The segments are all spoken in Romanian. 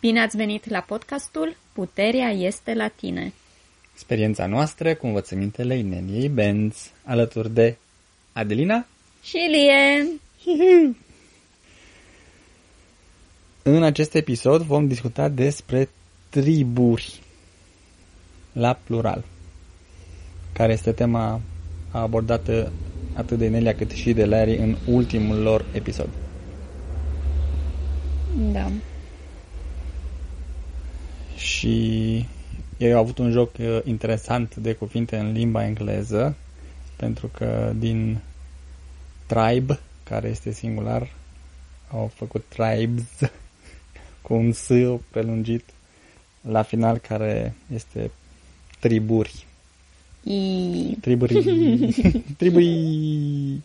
Bine ați venit la podcastul Puterea este la tine. Experiența noastră cu învățămintele Ineliei Benz, alături de Adelina și Lie. În acest episod vom discuta despre triburi la plural, care este tema abordată atât de Inelia cât și de Larry în ultimul lor episod. Da. Și ei au avut un joc uh, interesant de cuvinte în limba engleză, pentru că din tribe, care este singular, au făcut tribes cu un S prelungit la final care este triburi. I... Triburi. Triburi.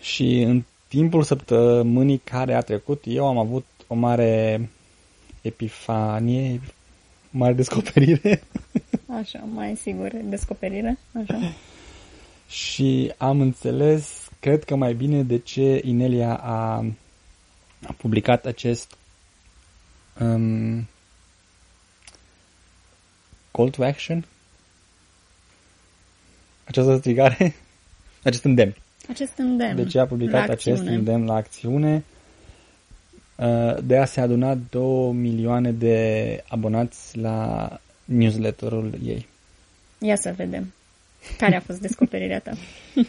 Și în timpul săptămânii care a trecut, eu am avut o mare epifanie, mare descoperire. Așa, mai sigur, descoperire. Așa. și am înțeles, cred că mai bine, de ce Inelia a, a publicat acest um, call to action, această strigare, acest îndemn. Acest îndemn. De ce a publicat la acest acțiune. îndemn la acțiune? Uh, De a se aduna 2 milioane de abonați la newsletterul ei. Ia să vedem. Care a fost descoperirea ta?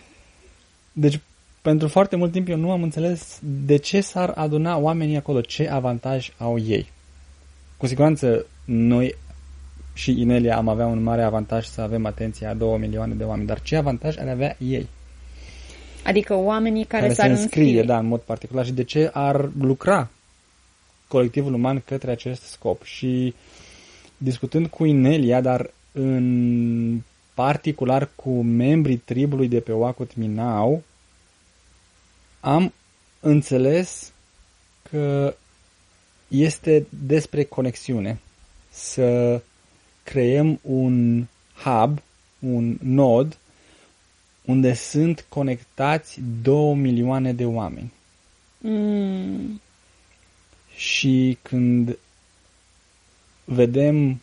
Deci, pentru foarte mult timp eu nu am înțeles de ce s-ar aduna oamenii acolo, ce avantaj au ei. Cu siguranță noi și Inelia am avea un mare avantaj să avem atenția a 2 milioane de oameni, dar ce avantaj ar avea ei? Adică oamenii care, care s-ar se înscrie, înscrie. da, în mod particular și de ce ar lucra colectivul uman către acest scop. Și discutând cu Inelia, dar în particular cu membrii tribului de pe Oacut Minau, am înțeles că este despre conexiune. Să creăm un hub, un nod, unde sunt conectați 2 milioane de oameni. Mm, Și când vedem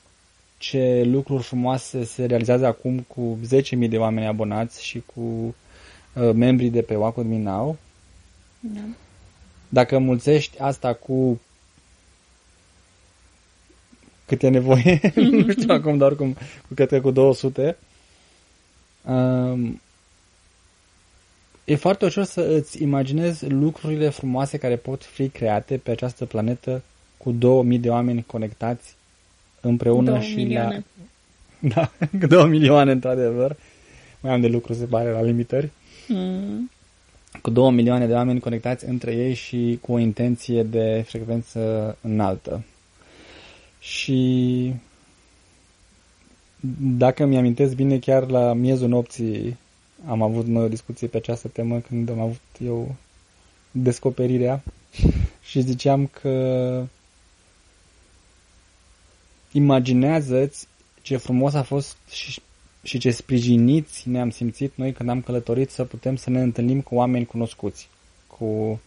ce lucruri frumoase se realizează acum cu 10.000 de oameni abonați și cu uh, membrii de pe Wacom Minau, da. dacă mulțești asta cu cât e nevoie, nu știu acum, dar cum, cu cred că cu 200, um, e foarte ușor să îți imaginezi lucrurile frumoase care pot fi create pe această planetă cu 2000 de oameni conectați împreună Două și milioane. la... Da, cu 2 milioane într-adevăr. Mai am de lucru, se pare, la limitări. Mm, Cu 2 milioane de oameni conectați între ei și cu o intenție de frecvență înaltă. Și dacă mi-amintesc bine, chiar la miezul nopții am avut noi o discuție pe această temă când am avut eu descoperirea și ziceam că imaginează-ți ce frumos a fost și, și ce sprijiniți ne-am simțit noi când am călătorit să putem să ne întâlnim cu oameni cunoscuți, cu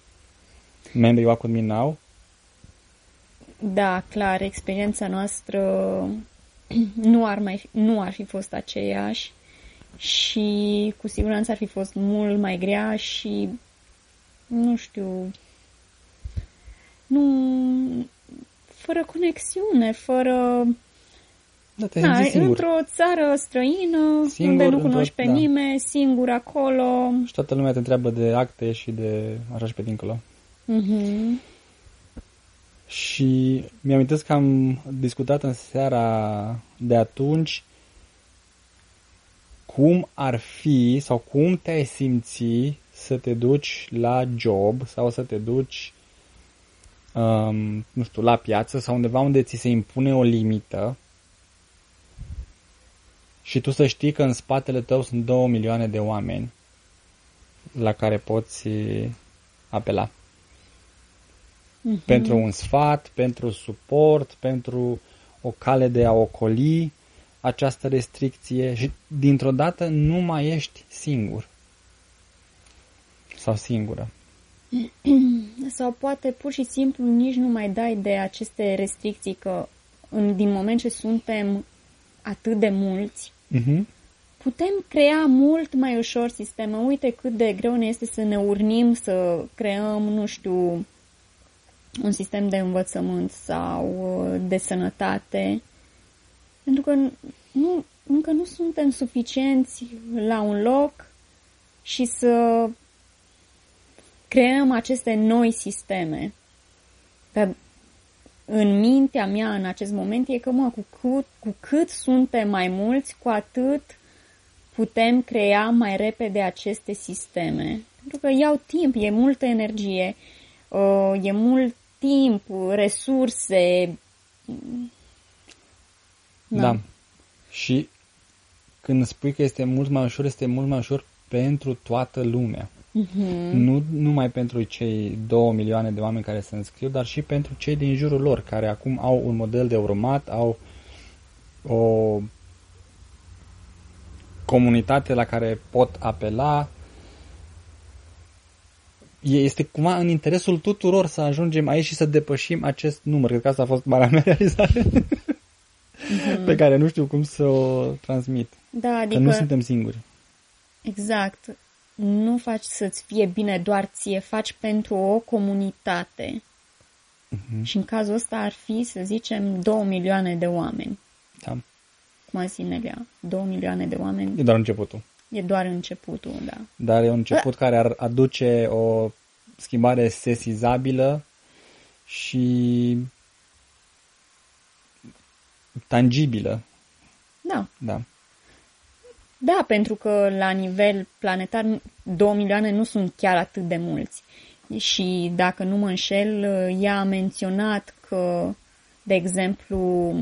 membrii Wacom Minau. Da, clar, experiența noastră nu ar, mai fi, nu ar fi fost aceeași și cu siguranță ar fi fost mult mai grea și nu știu nu fără conexiune, fără Da, te da, simți singur. într-o țară străină Singur, unde nu într-o- cunoști pe da. nimeni, singur acolo. Și toată lumea te întreabă de acte și de așa și pe dincolo. Mhm. Și mi-am că am discutat în seara de atunci cum ar fi sau cum te-ai simți să te duci la job sau să te duci um, nu știu, la piață sau undeva unde ți se impune o limită și tu să știi că în spatele tău sunt două milioane de oameni la care poți apela Mhm. pentru un sfat, pentru suport, pentru o cale de a ocoli această restricție și dintr-o dată nu mai ești singur sau singură. Sau poate pur și simplu nici nu mai dai de aceste restricții că în, din moment ce suntem atât de mulți, Uh-huh. putem crea mult mai ușor sisteme. Uite cât de greu ne este să ne urnim să creăm, nu știu, un sistem de învățământ sau uh, de sănătate. Pentru că nu, încă nu suntem suficienți la un loc și să creăm aceste noi sisteme. Dar în mintea mea în acest moment e că, mă, cu cât, cu cât suntem mai mulți, cu atât putem crea mai repede aceste sisteme. Pentru că iau timp, e multă energie, uh, e mult timp, resurse. Da. Și când spui că este mult mai ușor, este mult mai ușor pentru toată lumea. Mhm. Nu numai pentru cei două milioane de oameni care se înscriu, dar și pentru cei din jurul lor, care acum au un model de urmat, au o comunitate la care pot apela. E- Este cumva în interesul tuturor să ajungem aici și să depășim acest număr. Cred că asta a fost marea mea realizare pe care nu știu cum să o transmit. Da, Că adică, nu suntem singuri. exact, nu faci să-ți fie bine doar ție, faci pentru o comunitate. Mhm. Și în cazul ăsta ar fi, să zicem, două milioane de oameni. Da. Cum a zis Nelia, două milioane de oameni E doar începutul. e doar începutul, da. Dar e un început care ar aduce o schimbare sesizabilă și tangibilă. Da, Da. Da, pentru că la nivel planetar 2 milioane nu sunt chiar atât de mulți. Și dacă nu mă înșel, ea a menționat că, de exemplu,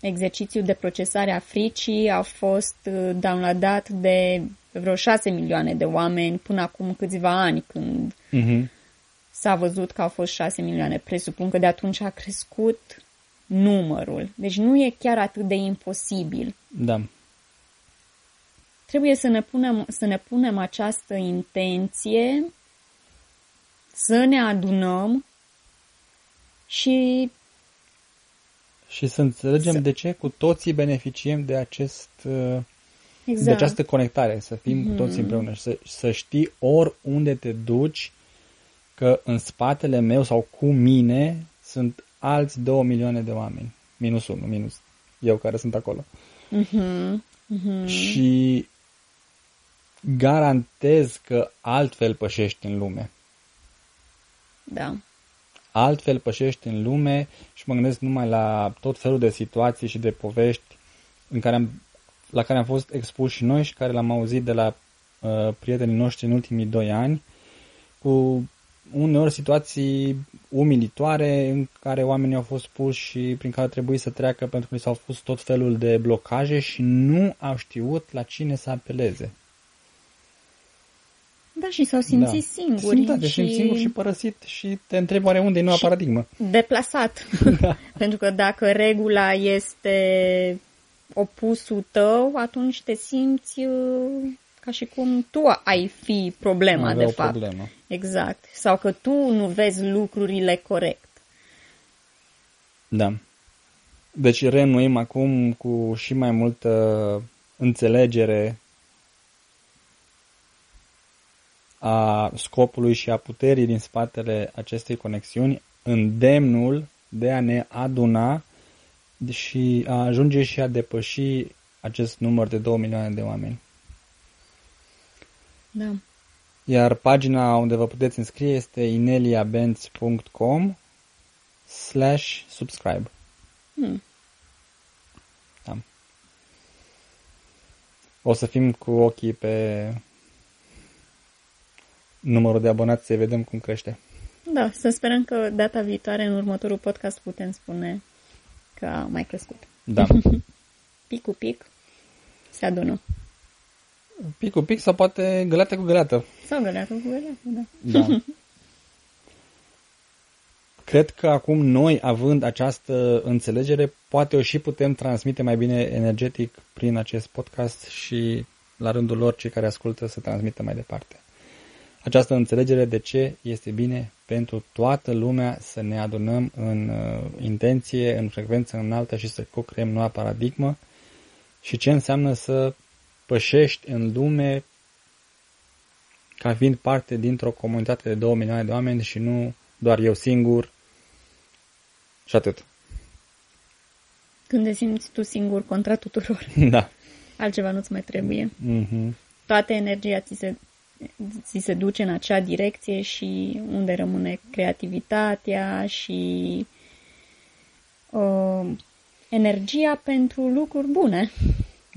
exercițiul de procesare a fricii a fost uh, downloadat de vreo 6 milioane de oameni până acum câțiva ani, când Mhm. s-a văzut că au fost 6 milioane. Presupun că de atunci a crescut numărul. Deci nu e chiar atât de imposibil. Da. Trebuie să ne punem, să ne punem această intenție, să ne adunăm și Și să înțelegem Să- de ce cu toții beneficiem de acest uh, de exact. această conectare, să fim cu toții împreună și să, să știi oriunde te duci că în spatele meu sau cu mine sunt alți două milioane de oameni. Minus unu, minus eu care sunt acolo. Mhm, mhm. Și garantez că altfel pășești în lume. Da. Altfel pășești în lume și mă gândesc numai la tot felul de situații și de povești în care am, la care am fost expuși și noi și care l-am auzit de la uh, prietenii noștri în ultimii doi ani, cu uneori situații umilitoare în care oamenii au fost puși și prin care trebuie să treacă pentru că li s-au pus tot felul de blocaje și nu au știut la cine să apeleze. Da, și s-au simțit da. singuri. Simt, da, te simți singur și părăsit și te întrebi oare unde e noua Și- paradigmă. deplasat. Da. Pentru că dacă regula este opusul tău, atunci te simți uh, ca și cum tu ai fi problema, Avea de o fapt. problemă. Exact. Sau că tu nu vezi lucrurile corect. Da. Deci reînnoim acum cu și mai multă înțelegere a scopului și a puterii din spatele acestei conexiuni, îndemnul de a ne aduna și a ajunge și a depăși acest număr de 2 milioane de oameni. Da. Iar pagina unde vă puteți înscrie este ineliabenz.com slash subscribe. Hmm. Da. O să fim cu ochii pe numărul de abonați să vedem cum crește. Da, să sperăm că data viitoare, în următorul podcast, putem spune că a mai crescut. Da. Pic cu pic se adună. Pic cu pic sau poate găleată cu găleată. Sau găleată cu găleată, da. Da. Cred că acum noi, având această înțelegere, poate o și putem transmite mai bine energetic prin acest podcast și la rândul lor cei care ascultă să transmită mai departe. Această înțelegere de ce este bine pentru toată lumea să ne adunăm în uh, intenție, în frecvență înaltă și să co-creăm noua paradigmă și ce înseamnă să pășești în lume ca fiind parte dintr-o comunitate de 2 milioane de oameni și nu doar eu singur și atât. Când te simți tu singur contra tuturor. Da. Altceva nu-ți mai trebuie. Mm-hmm. Toată energia ți se, ți se duce în acea direcție și unde rămâne creativitatea și uh, energia pentru lucruri bune.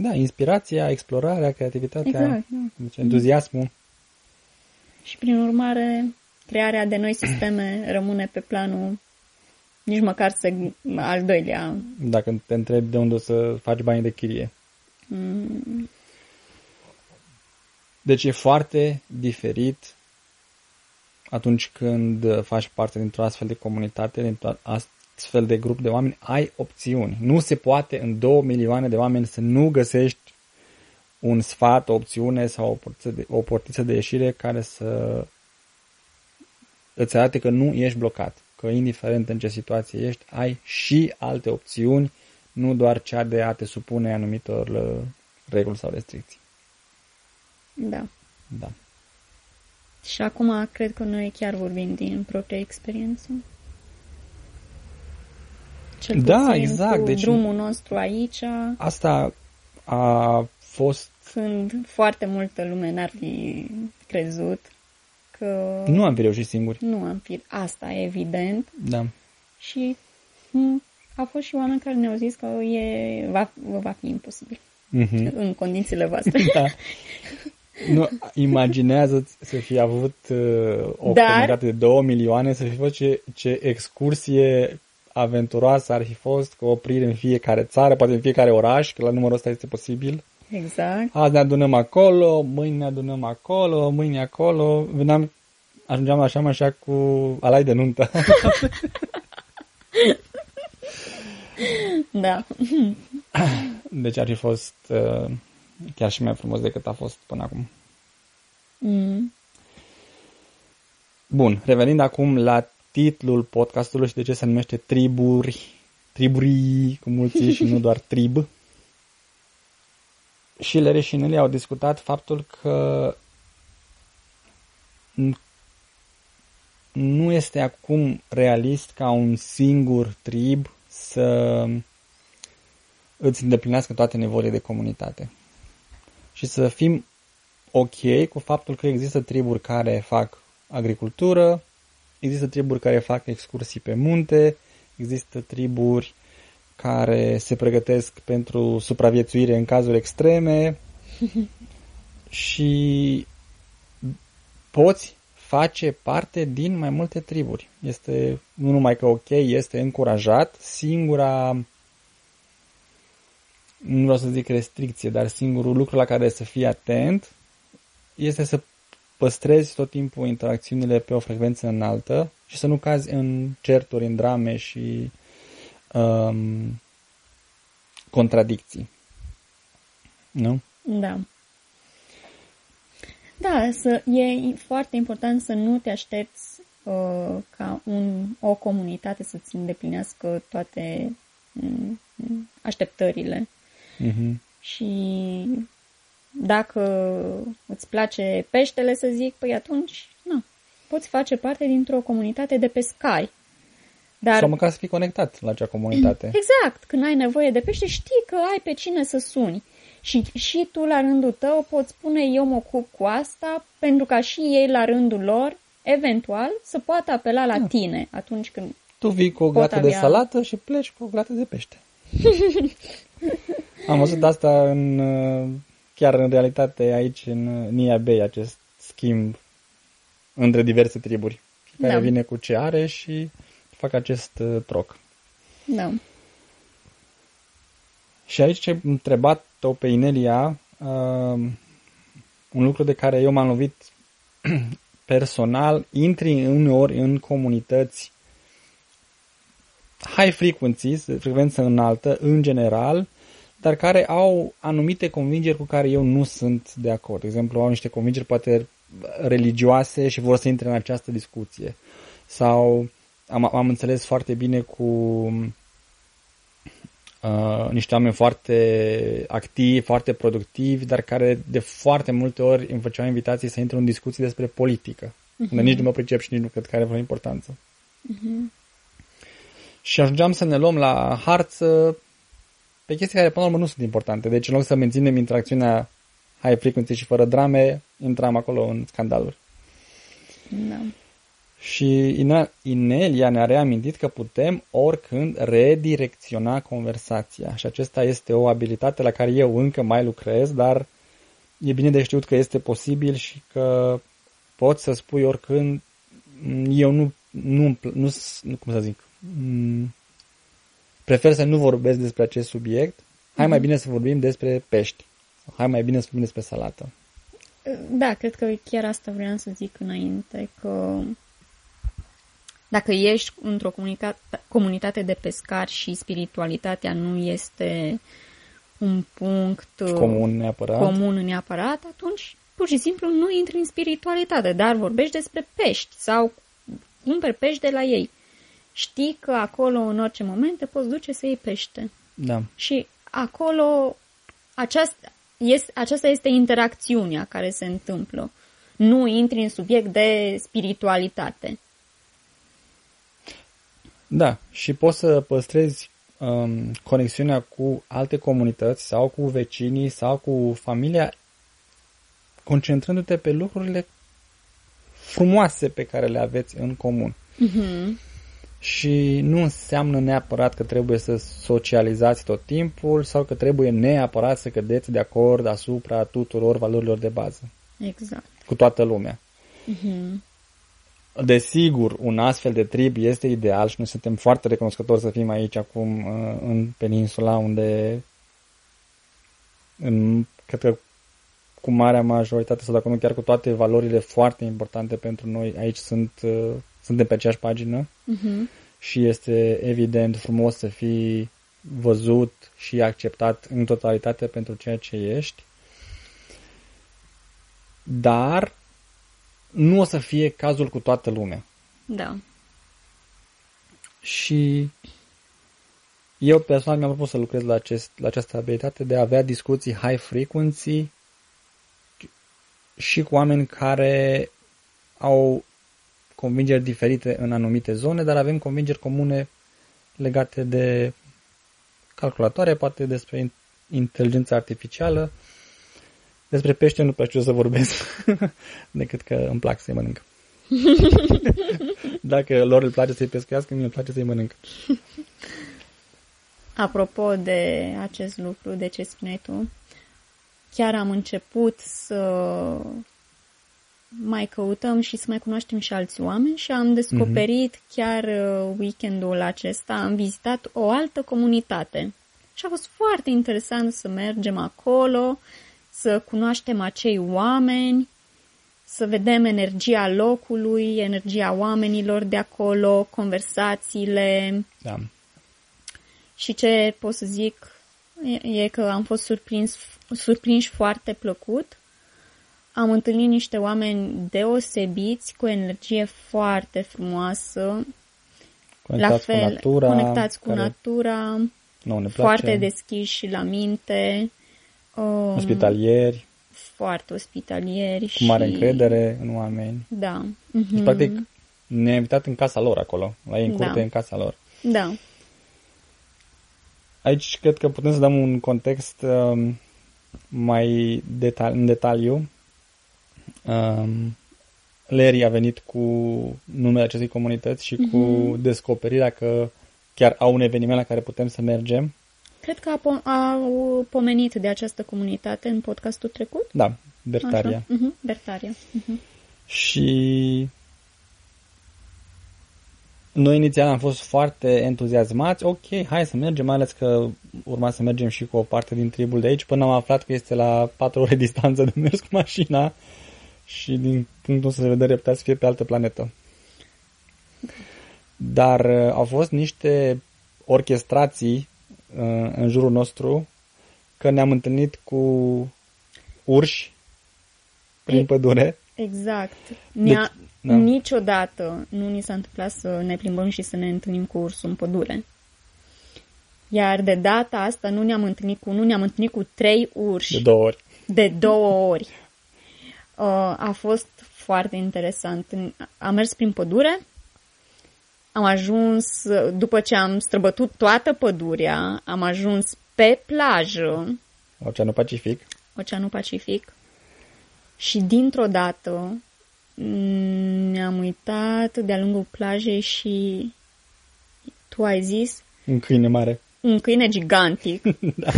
Da, inspirația, explorarea, creativitatea, Exact, da. deci entuziasmul. Și prin urmare, crearea de noi sisteme rămâne pe planul nici măcar să, al doilea. Dacă te întrebi de unde o să faci bani de chirie. Mm, Deci e foarte diferit atunci când faci parte dintr-o astfel de comunitate, dintr-o astfel de grup de oameni, ai opțiuni. Nu se poate în două milioane de oameni să nu găsești un sfat, o opțiune sau o portiță de, o portiță de ieșire care să îți arate că nu ești blocat, că indiferent în ce situație ești, ai și alte opțiuni, nu doar cea de a te supune anumitor uh, reguli sau restricții. da. Da. Și acum cred că noi chiar vorbim din propria experiență. Cel Da, puțin exact, Cu deci- drumul nostru aici, Asta a fost când foarte multă lume n-ar fi crezut că Nu am fi reușit singuri. nu am fi. Asta e evident. Da. Și m, au fost și oameni care ne-au zis că e, va, va fi imposibil Mhm. în condițiile voastre. da. Nu, imaginează să fi avut uh, o Dar- comunitate de 2 milioane, să fi fost ce, ce excursie aventuroasă ar fi fost, cu opriri în fiecare țară, poate în fiecare oraș, că la numărul ăsta este posibil. Exact. Azi ne adunăm acolo, mâine ne adunăm acolo, mâine acolo. Veneam, ajungeam așa, așa cu alai de nuntă. Da. Deci ar fi fost uh, chiar și mai frumos decât a fost până acum. Mm. Bun, revenind acum la titlul podcastului și de ce se numește Triburi, Triburi cu mulți și nu doar trib. Și Larry și Nelly au discutat faptul că n- nu este acum realist ca un singur trib să îți îndeplinească toate nevoile de comunitate. Și să fim ok cu faptul că există triburi care fac agricultură, există triburi care fac excursii pe munte, există triburi care se pregătesc pentru supraviețuire în cazuri extreme și poți face parte din mai multe triburi. Este nu numai că ok, este încurajat, singura nu vreau să zic restricție, dar singurul lucru la care să fii atent este să păstrezi tot timpul interacțiunile pe o frecvență înaltă și să nu cazi în certuri, în drame și um, contradicții. Nu? Da. Da, să, e foarte important să nu te aștepți uh, ca un, o comunitate să-ți îndeplinească toate mm, așteptările. Uh-huh. Și dacă îți place peștele, să zic, păi atunci, nu, poți face parte dintr-o comunitate de pescari. Dar, Sau măcar să fii conectat la acea comunitate. exact, când ai nevoie de pește, știi că ai pe cine să suni. Și, și tu, la rândul tău, poți spune eu mă ocup cu asta, pentru ca și ei, la rândul lor, eventual, să poată apela la Da. tine atunci când... Tu vii cu o Pot grată de avea- salată și pleci cu o grată de pește. Am văzut asta în, uh, chiar în realitate aici în uh, Nia Bay, acest schimb între diverse triburi. Care Da. vine cu ce are și fac acest uh, troc. Da. Și aici ce întrebat-o pe Inelia, uh, un lucru de care eu m-am lovit personal, intri uneori în comunități high frequency, frecvență înaltă, în general, dar care au anumite convingeri cu care eu nu sunt de acord. De exemplu, au niște convingeri poate religioase și vor să intre în această discuție. Sau am, am înțeles foarte bine cu uh, niște oameni foarte activi, foarte productivi, dar care de foarte multe ori îmi făceau invitații să intru în discuții despre politică. Uh-huh. Dar nici nu mă pricep și nici nu cred că are vreo importanță. Uh-huh. Și ajungeam să ne luăm la harță pe chestii care până la urmă nu sunt importante. Deci în loc să menținem interacțiunea high frequency și fără drame, intram acolo în scandaluri. Da. Și Inelia ne-a reamintit că putem oricând redirecționa conversația. Și acesta este o abilitate la care eu încă mai lucrez, dar e bine de știut că este posibil și că poți să spui oricând eu nu, nu, nu, nu cum să zic, mm, prefer să nu vorbesc despre acest subiect, hai mai mhm. bine să vorbim despre pești, hai mai bine să vorbim despre salată. Da, cred că chiar asta vreau să zic înainte, că dacă ești într-o comunitate de pescari și spiritualitatea nu este un punct comun neapărat, comun neapărat atunci pur și simplu nu intri în spiritualitate, dar vorbești despre pești sau cumperi pești de la ei. Știi că acolo, în orice moment, te poți duce să iei pește. Da. Și acolo, aceasta este, aceasta este interacțiunea care se întâmplă. Nu intri în subiect de spiritualitate. Da, și poți să păstrezi um, conexiunea cu alte comunități sau cu vecinii sau cu familia concentrându-te pe lucrurile frumoase pe care le aveți în comun. Mm-hmm. Și nu înseamnă neapărat că trebuie să socializați tot timpul sau că trebuie neapărat să cădeți de acord asupra tuturor valorilor de bază. Exact. Cu toată lumea. Mm-hmm. Desigur, un astfel de trib este ideal și noi suntem foarte recunoscători să fim aici acum uh, în peninsula unde în, cred că cu marea majoritate sau dacă nu chiar cu toate valorile foarte importante pentru noi aici sunt, uh, suntem pe aceeași pagină uh-huh. Și este evident frumos să fii văzut și acceptat în totalitate pentru ceea ce ești. Dar nu o să fie cazul cu toată lumea. Da. Și eu personal mi-am propus să lucrez la, acest, la această abilitate de a avea discuții high frequency și cu oameni care au convingeri diferite în anumite zone, dar avem convingeri comune legate de calculatoare, poate despre inteligența artificială, despre pește nu prea știu să vorbesc, decât că îmi plac să-i mănânc. Dacă lor îl place să-i pescuiască, mie îmi place să-i mănânc. Apropo de acest lucru, de ce spuneai tu, chiar am început să mai căutăm și să mai cunoaștem și alți oameni și am descoperit mm-hmm. chiar uh, weekendul acesta, am vizitat o altă comunitate și a fost foarte interesant să mergem acolo, să cunoaștem acei oameni, să vedem energia locului, energia oamenilor de acolo, conversațiile. Da. Și ce pot să zic e, e că am fost surprins, surprinși foarte plăcut. Am întâlnit niște oameni deosebiți, cu o energie foarte frumoasă. Conectați la fel, cu natura, conectați cu natura, nu, ne place. foarte deschiși la minte. Um, ospitalieri. Foarte ospitalieri. Cu mare și... încredere în oameni. Da. Mm-hmm. Deci, practic, ne-a invitat în casa lor acolo, la ei în curte, da. în casa lor. Da. Aici cred că putem să dăm un context um, mai detal- în detaliu. Um, Larry a venit cu numele acestei comunități și mm-hmm. cu mhm. descoperirea că chiar au un eveniment la care putem să mergem. Cred că a, po- a pomenit de această comunitate în podcastul trecut. Da, Bertaria. Uh-huh, Bertaria. Uh-huh. Și noi inițial am fost foarte entuziasmați, ok, hai să mergem, mai ales că urma să mergem și cu o parte din tribul de aici, până am aflat că este la 4 ore distanță de mers cu mașina și din punctul de vedere putea să fie pe altă planetă. Dar uh, au fost niște orchestrații uh, în jurul nostru că ne-am întâlnit cu urși prin e, pădure. Exact. Ne-a, Da. Niciodată nu ni s-a întâmplat să ne plimbăm și să ne întâlnim cu ursul în pădure. Iar de data asta nu ne-am întâlnit cu, nu ne-am întâlnit cu trei urși De două ori. de două ori. Uh, a fost foarte interesant. Am mers prin pădure, am ajuns, după ce am străbătut toată pădurea, am ajuns pe plajă, Oceanul Pacific. Oceanul Pacific, și dintr-o dată mm, ne-am uitat de-a lungul plajei și tu ai zis Un câine mare. un câine gigantic. Da.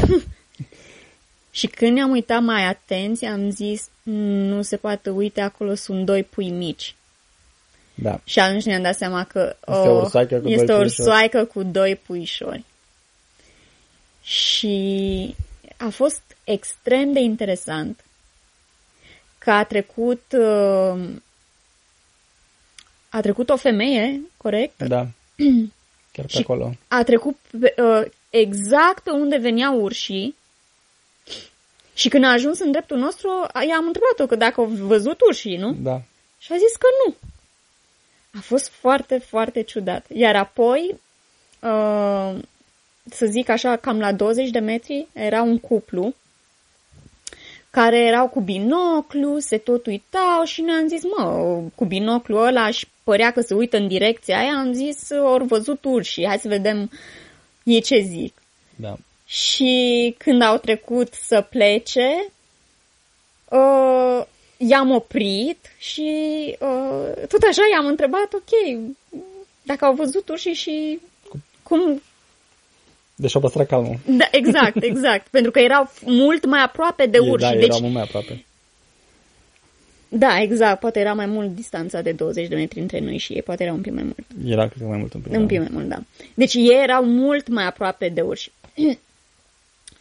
Și când ne-am uitat mai atenți, am zis, nu se poate, uite, acolo sunt doi pui mici. Da. Și atunci ne-am dat seama că Este o ursoaică cu este doi o puișori. ursoaică cu doi puișori. Și a fost extrem de interesant că a trecut uh, a trecut o femeie, corect? Da. Chiar pe Și- acolo. a trecut pe, uh, exact pe unde veneau urșii și când a ajuns în dreptul nostru, a- i-am întrebat-o că dacă au văzut urșii, nu? Da. Și a zis că nu. A fost foarte, foarte ciudat. Iar apoi, uh, să zic așa, cam la 20 de metri, era un cuplu care erau cu binoclu, se tot uitau și ne-am zis, mă, cu binoclu ăla și părea că se uită în direcția aia, am zis, ori văzut urși, hai să vedem ei ce zic. Da. Și când au trecut să plece, uh, i-am oprit și uh, tot așa i-am întrebat, ok, dacă au văzut urșii și cum... Deci au păstrat calmul. Da, exact, exact, pentru că erau mult mai aproape de urși. Da, deci, erau mult mai aproape. da, exact, poate era mai mult distanța de 20 de metri între noi și ei, poate era un pic mai mult. Era cred că mai mult un pic. Un pic mai mult, da. Deci ei erau mult mai aproape de urși.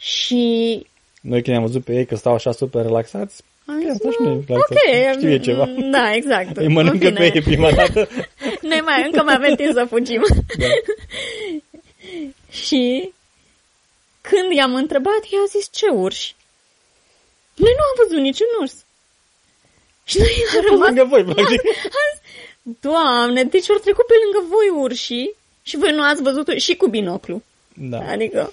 și Noi când am văzut pe ei că stau așa super relaxați, am Chiar zis, asta și "Mă, noi, relaxați. ok, Știu eu ceva." Da, exact. îi mănâncă În pe fine. ei prima dată. Noi mai, încă mai avem timp să fugim. Da. și când i-am întrebat, i-au zis ce urși. Noi nu am văzut niciun urs. Și noi am rămas... Lângă voi, practic. Doamne, deci au trecut pe lângă voi urșii și voi nu ați văzut și cu binoclu. Da. Adică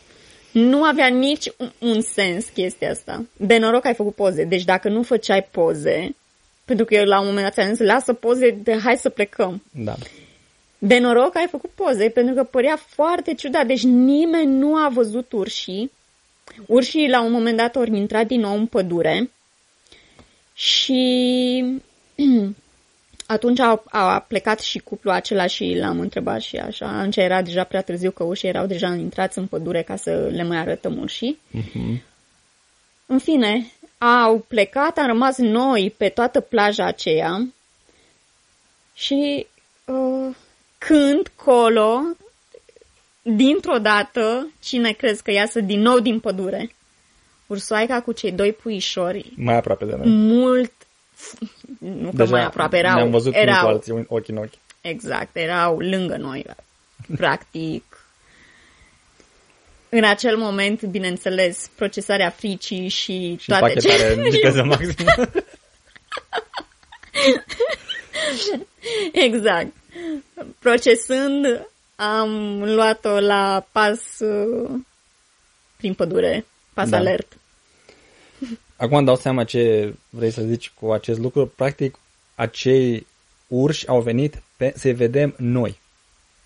nu avea nici un, un sens chestia asta. De noroc ai făcut poze. Deci dacă nu făceai poze, pentru că eu la un moment dat ți-am zis, lasă poze, de hai să plecăm. Da. De noroc ai făcut poze, pentru că părea foarte ciudat. Deci nimeni nu a văzut urșii. Urșii la un moment dat au intrat din nou în pădure și atunci a, a plecat și cuplul acela și l-am întrebat și așa. Atunci era deja prea târziu că urșii erau deja intrați în pădure ca să le mai arătăm urșii. Mhm. În fine, au plecat, am rămas noi pe toată plaja aceea și uh, când colo, dintr-o dată, cine crezi că iasă din nou din pădure? Ursoaica cu cei doi puișori, Mai aproape de noi. mult, nu că mai aproape, erau, ne-am văzut unii cu erau, alții, ochi în ochi. exact, erau lângă noi, practic. În acel moment, bineînțeles, procesarea fricii și, Și toate pachetare în ce... viteză maximă. Exact. Procesând, am luat-o la pas uh, prin pădure, pas Da. alert. Acum îmi dau seama ce vrei să zici cu acest lucru. Practic, acei urși au venit pe, să vedem noi.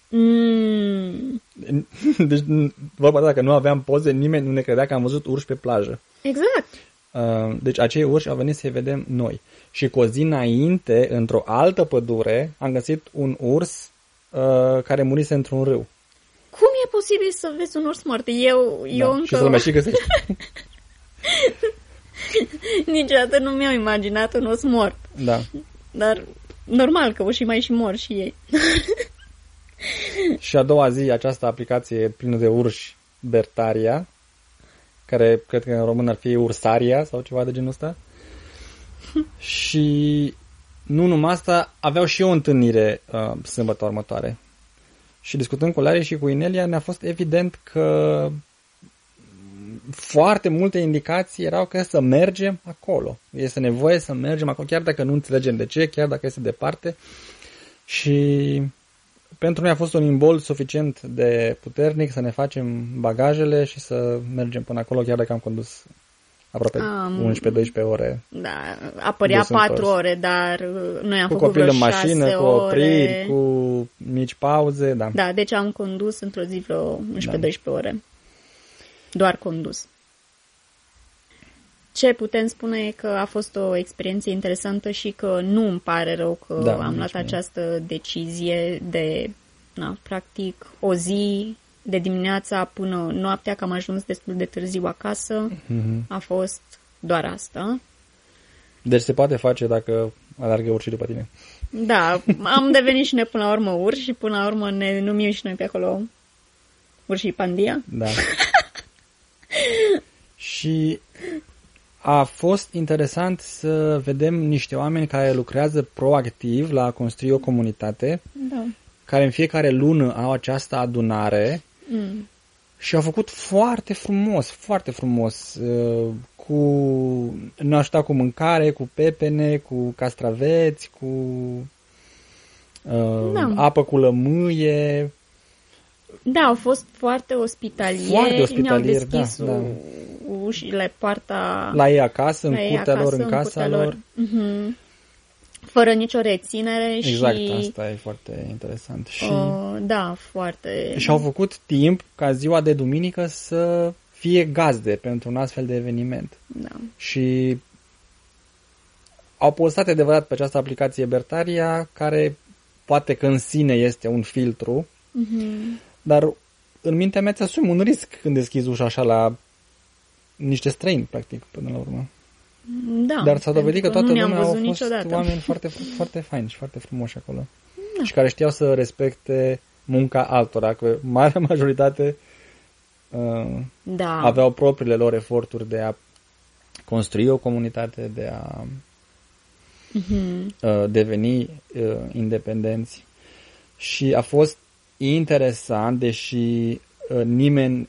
Mm, Deci, vorba ta, dacă nu aveam poze, nimeni nu ne credea că am văzut urși pe plajă. exact. Uh, Deci acei urși au venit să-i vedem noi. Și cu o zi înainte, într-o altă pădure, am găsit un urs uh, care murise într-un râu. Cum e posibil să vezi un urs mort? Eu, eu da. încă Și să-l mai și găsești. niciodată nu mi-am imaginat un urs mort. Da. Dar normal că și mai și mor și ei. Și a doua zi, această aplicație plină de urși, Bertaria, care cred că în român ar fi Ursaria sau ceva de genul ăsta. și nu numai asta, aveau și o întâlnire uh, sâmbătă următoare. Și discutând cu Larry și cu Inelia, ne-a fost evident că foarte multe indicații erau că să mergem acolo. Este nevoie să mergem acolo, chiar dacă nu înțelegem de ce, chiar dacă este departe. Și pentru noi a fost un imbol suficient de puternic să ne facem bagajele și să mergem până acolo, chiar dacă am condus aproape um, 11-12 ore. Da, apărea 4 ore, dar uh, noi am cu făcut copil vreo în mașină, ore. cu opriri, cu mici pauze, da. Da, deci am condus într-o zi vreo 11-12 da. ore. Doar condus. Ce putem spune e că a fost o experiență interesantă și că nu îmi pare rău că Da, am nici luat mie. această decizie de, na, practic, o zi de dimineața până noaptea, că am ajuns destul de târziu acasă. Mhm. A fost doar asta. Deci se poate face dacă alargă urșii după tine. Da, am devenit și noi până la urmă urși și până la urmă ne numim și noi pe acolo urșii Pandia. Da. și a fost interesant să vedem niște oameni care lucrează proactiv la a construi o comunitate, Da. care în fiecare lună au această adunare Mm. și au făcut foarte frumos, foarte frumos, uh, cu ne ajutat cu mâncare, cu pepene, cu castraveți, cu uh, Da. apă cu lămâie, Da, au fost foarte ospitalieri. Foarte ospitalieri, Ne-au deschis da, da. U- ușile, poarta la ei acasă, în la ei curtea lor, în în casa curtea lor. Mhm. Fără nicio reținere Exact, și... asta e foarte interesant. Și, Uh, da, foarte... și au făcut timp ca ziua de duminică să fie gazde pentru un astfel de eveniment. Da. Și au postat adevărat pe această aplicație Bertaria, care poate că în sine este un filtru, Mhm. dar în mintea mea ți-asumi un risc când deschizi ușa așa la niște străini, practic, până la urmă. Da, Dar s-a dovedit că pentru toată nu lumea ne-am au văzut fost niciodată. oameni foarte, foarte faini și foarte frumoși acolo. Și care știau să respecte munca altora, că marea majoritate uh, Da. aveau propriile lor eforturi de a construi o comunitate, de a Mhm. uh, deveni uh, independenți. Și a fost interesant, deși uh, nimeni uh,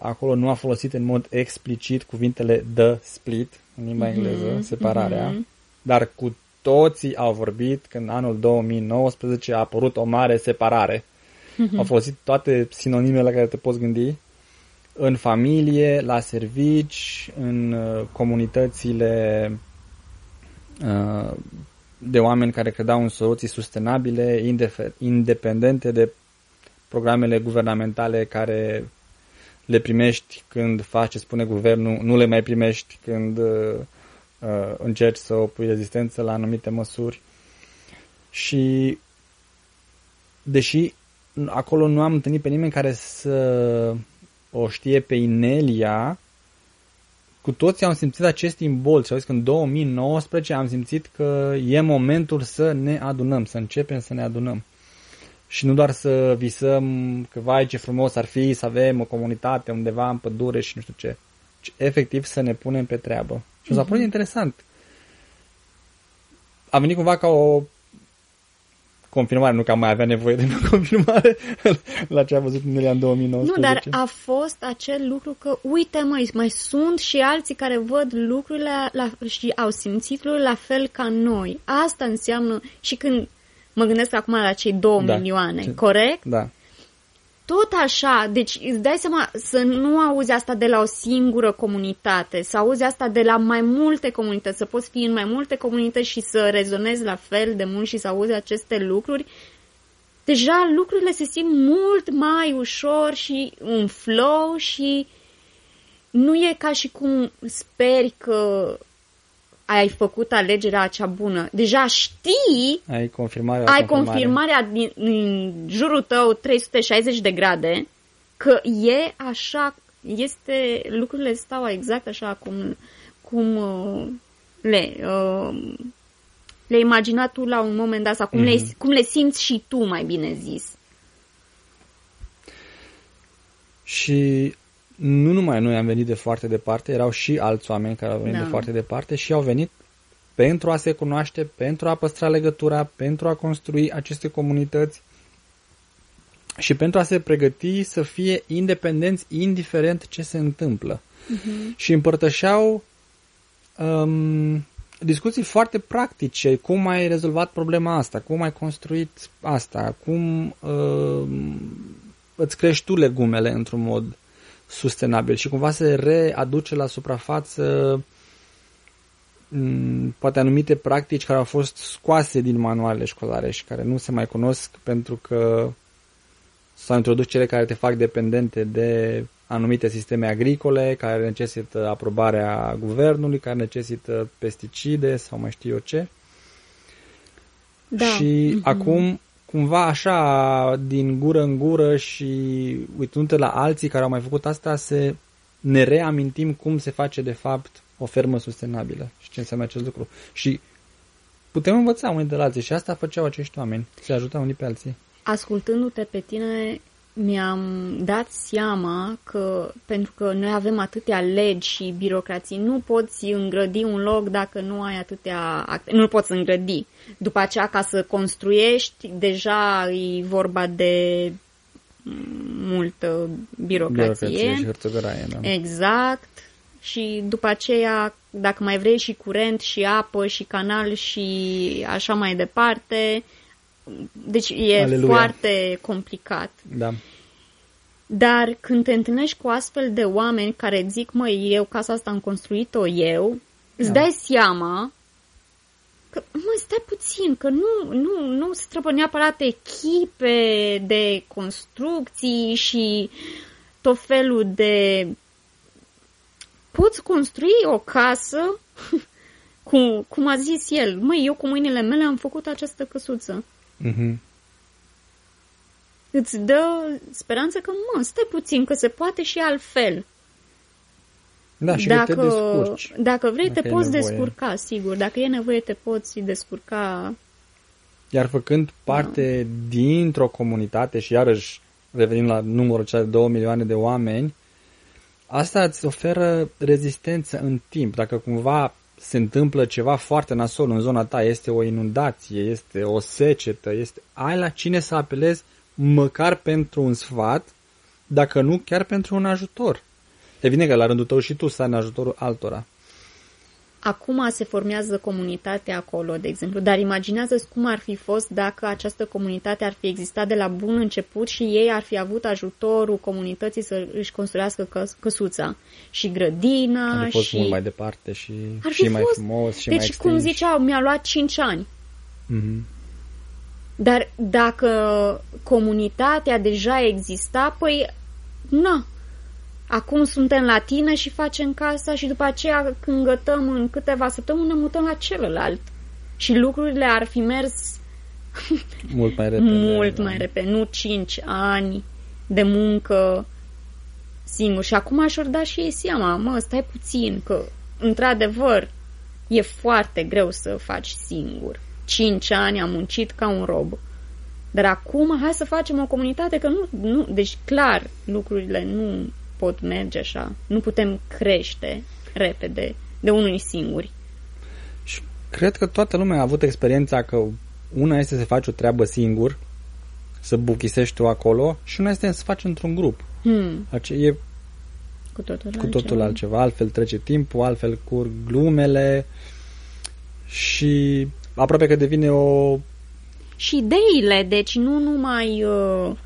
acolo nu a folosit în mod explicit cuvintele the split în limba engleză, separarea, mhm. dar cu toții au vorbit că în anul 2019 a apărut o mare separare. Au folosit toate sinonimele la care te poți gândi în familie, la servici, în uh, comunitățile uh, de oameni care credeau în soluții sustenabile, indefe- independente de programele guvernamentale care le primești când faci ce spune guvernul, nu le mai primești când uh, uh, încerci să opui rezistență la anumite măsuri. Și deși acolo nu am întâlnit pe nimeni care să o știe pe Inelia, cu toții am simțit acest imbol și au zis că în 2019 am simțit că e momentul să ne adunăm, să începem să ne adunăm. Și nu doar să visăm că vai ce frumos ar fi să avem o comunitate undeva în pădure și nu știu ce, ci efectiv să ne punem pe treabă. Și o să părut interesant. A venit cumva ca o confirmare, nu că am mai avea nevoie de o confirmare la ce a văzut Nelia în 2019. Nu, dar a fost acel lucru că, uite măi, mai sunt și alții care văd lucrurile la, și au simțit lucrurile la fel ca noi. Asta înseamnă și când mă gândesc acum la cei două Da. milioane, Ce- corect? Da. Tot așa, deci îți dai seama să nu auzi asta de la o singură comunitate, să auzi asta de la mai multe comunități, să poți fi în mai multe comunități și să rezonezi la fel de mult și să auzi aceste lucruri, deja lucrurile se simt mult mai ușor și un flow și nu e ca și cum speri că ai făcut alegerea cea bună. Deja știi Ai confirmarea. ai confirmarea din, din jurul tău 360 de grade că e așa, este, lucrurile stau exact așa cum, cum uh, le, uh, le imagina tu la un moment dat sau cum, mm-hmm. le, cum le simți și tu, mai bine zis. Și nu numai noi am venit de foarte departe, erau și alți oameni care au venit Da. de foarte departe și au venit pentru a se cunoaște, pentru a păstra legătura, pentru a construi aceste comunități. și pentru a se pregăti să fie independenți indiferent ce se întâmplă. Uh-huh. Și împărtășeau um, discuții foarte practice, cum ai rezolvat problema asta, cum ai construit asta, cum uh, îți crești tu legumele într-un mod sustenabil și cumva se readuce la suprafață mm, poate anumite practici care au fost scoase din manualele școlare și care nu se mai cunosc pentru că s-au introdus cele care te fac dependente de anumite sisteme agricole care necesită aprobarea guvernului, care necesită pesticide sau mai știu eu ce. Da. Și mm-hmm. acum, cumva așa, din gură în gură și uitându-te la alții care au mai făcut asta, se ne reamintim cum se face de fapt o fermă sustenabilă și ce înseamnă acest lucru. Și putem învăța unii de la alții și asta făceau acești oameni, se ajutau unii pe alții. Ascultându-te pe tine, mi-am dat seama că, pentru că noi avem atâtea legi și birocrații, nu poți îngrădi un loc dacă nu ai atâtea acte. Nu poți îngrădi. După aceea, ca să construiești, deja e vorba de multă birocrație. birocrație și da. Exact. Și după aceea, dacă mai vrei și curent, și apă, și canal, și așa mai departe, deci e Aleluia. foarte complicat. Da. Dar când te întâlnești cu astfel de oameni care zic, măi, eu casa asta am construit-o eu, da. îți dai seama că, mă, stai puțin, că nu, nu, nu se trebuie neapărat echipe de construcții și tot felul de... Poți construi o casă, cum, cum a zis el, măi, eu cu mâinile mele am făcut această căsuță. Mm-hmm. Îți dă speranță că, mă, stai puțin, că se poate și altfel. Da, și dacă, te descurci. Dacă vrei, dacă te poți nevoie. descurca, sigur. Dacă e nevoie, te poți descurca. Iar făcând parte da. dintr-o comunitate și iarăși revenim la numărul cea de 2 milioane de oameni, asta îți oferă rezistență în timp. Dacă cumva se întâmplă ceva foarte nasol în zona ta, este o inundație, este o secetă, este ai la cine să apelezi măcar pentru un sfat, dacă nu chiar pentru un ajutor. E bine că la rândul tău și tu să ai în ajutorul altora. Acum se formează comunitatea acolo, de exemplu, dar imaginează cum ar fi fost dacă această comunitate ar fi existat de la bun început și ei ar fi avut ajutorul comunității să își construiască căs- căsuța și grădina. Ar fi fost și... mult mai departe și, ar fi și mai fost... frumos și deci, mai Deci, cum ziceau, mi-a luat 5 ani. Mm-hmm. Dar dacă comunitatea deja exista, păi, na, acum suntem la tine și facem casa și după aceea când gătăm în câteva săptămâni ne mutăm la celălalt. Și lucrurile ar fi mers mult mai repede. mult mai repede, nu cinci ani de muncă singur. Și acum aș da și ei seama, mă, stai puțin, că într-adevăr e foarte greu să faci singur. 5 ani am muncit ca un rob. Dar acum hai să facem o comunitate că nu, nu, deci clar lucrurile nu pot merge așa. Nu putem crește repede de unui singuri. Și cred că toată lumea a avut experiența că una este să faci o treabă singur, să buchisești tu acolo și una este să faci într-un grup. Hmm. Ace- e cu totul, cu totul altceva. altceva. Altfel trece timpul, altfel curg glumele și aproape că devine o... Și ideile, deci nu numai uh,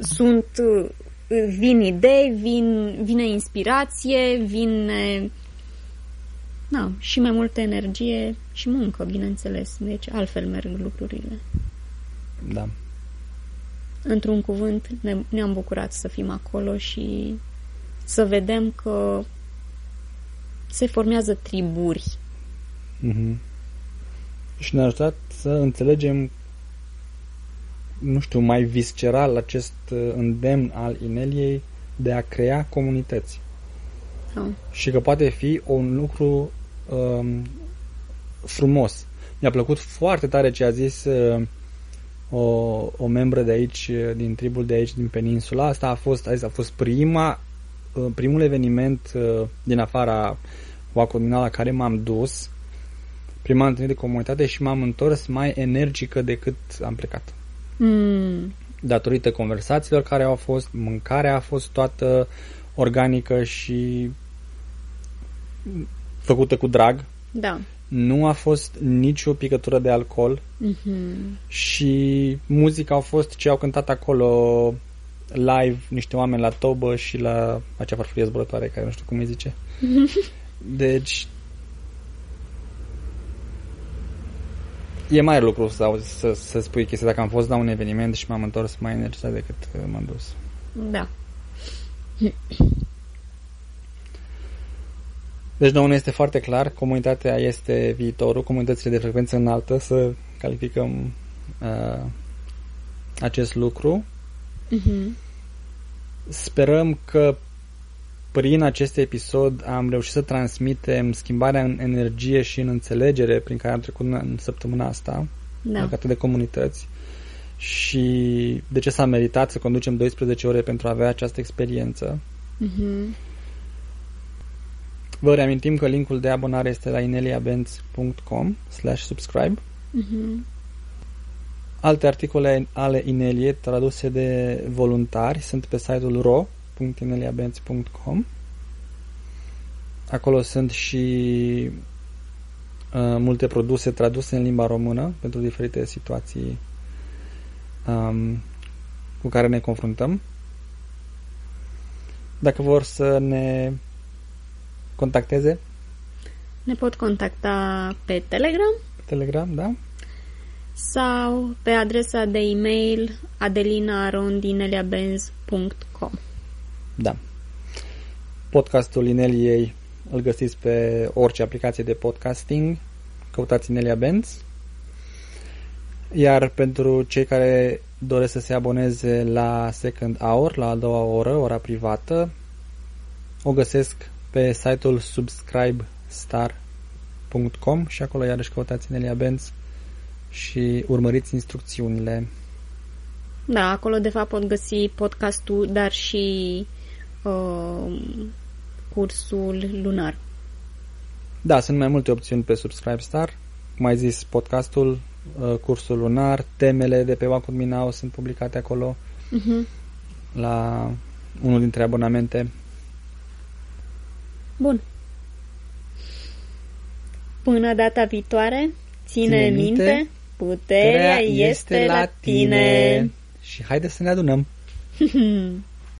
sunt, uh, vin idei, vin, vine inspirație, vine na, și mai multă energie și muncă, bineînțeles. Deci altfel merg lucrurile. Da. Într-un cuvânt, ne, ne-am bucurat să fim acolo și să vedem că se formează triburi. Mm-hmm și ne-a ajutat să înțelegem nu știu, mai visceral acest uh, îndemn al Ineliei de a crea comunități. Oh. Și că poate fi un lucru um, frumos. Mi-a plăcut foarte tare ce a zis uh, o, o membră de aici, uh, din tribul de aici, din peninsula. Asta a fost, a, zis, a fost prima, uh, primul eveniment uh, din afara Wacominal la care m-am dus prima întâlnire de comunitate și m-am întors mai energică decât am plecat. Mm. datorită conversațiilor care au fost, mâncarea a fost toată organică și făcută cu drag. Da. Nu a fost nicio picătură de alcool Mm-hmm. și muzica au fost ce au cântat acolo live niște oameni la tobă și la acea farfurie zburătoare care nu știu cum îi zice. Deci e mai lucru să, auzi- să, să spui chestia dacă am fost la un eveniment și m-am întors mai energizat decât uh, m-am dus. Da. Deci nouă ne este foarte clar, comunitatea este viitorul, comunitățile de frecvență înaltă, să calificăm uh, acest lucru. Mm-hmm. Sperăm că prin acest episod am reușit să transmitem schimbarea în energie și în înțelegere prin care am trecut în- în săptămâna asta, Da. legate de comunități și de ce s-a meritat să conducem 12 ore pentru a avea această experiență. Mm-hmm. Vă reamintim că linkul de abonare este la ineliabenz.com slash subscribe. Mm-hmm. Alte articole ale Inelie traduse de voluntari sunt pe site-ul ro.ineliabenz.com Acolo sunt și uh, multe produse traduse în limba română pentru diferite situații um, cu care ne confruntăm. Dacă vor să ne contacteze Ne pot contacta pe Telegram pe Telegram, da? sau pe adresa de e-mail adelinarondineliabenz.com Da. Podcastul Ineliei îl găsiți pe orice aplicație de podcasting. Căutați Inelia Benz. Iar pentru cei care doresc să se aboneze la Second Hour, la a doua oră, ora privată, o găsesc pe site-ul subscribestar.com și acolo iarăși căutați Inelia Benz și urmăriți instrucțiunile. Da, acolo de fapt pot găsi podcastul, dar și uh, cursul lunar. Da, sunt mai multe opțiuni pe Subscribestar. Cum ai zis, podcastul, uh, cursul lunar, temele de pe Wacom Minau sunt publicate acolo Uh-huh. la unul dintre abonamente. Bun. Până data viitoare, ține, Ține minte, minte, puterea este la tine. Și haide să ne adunăm. tine.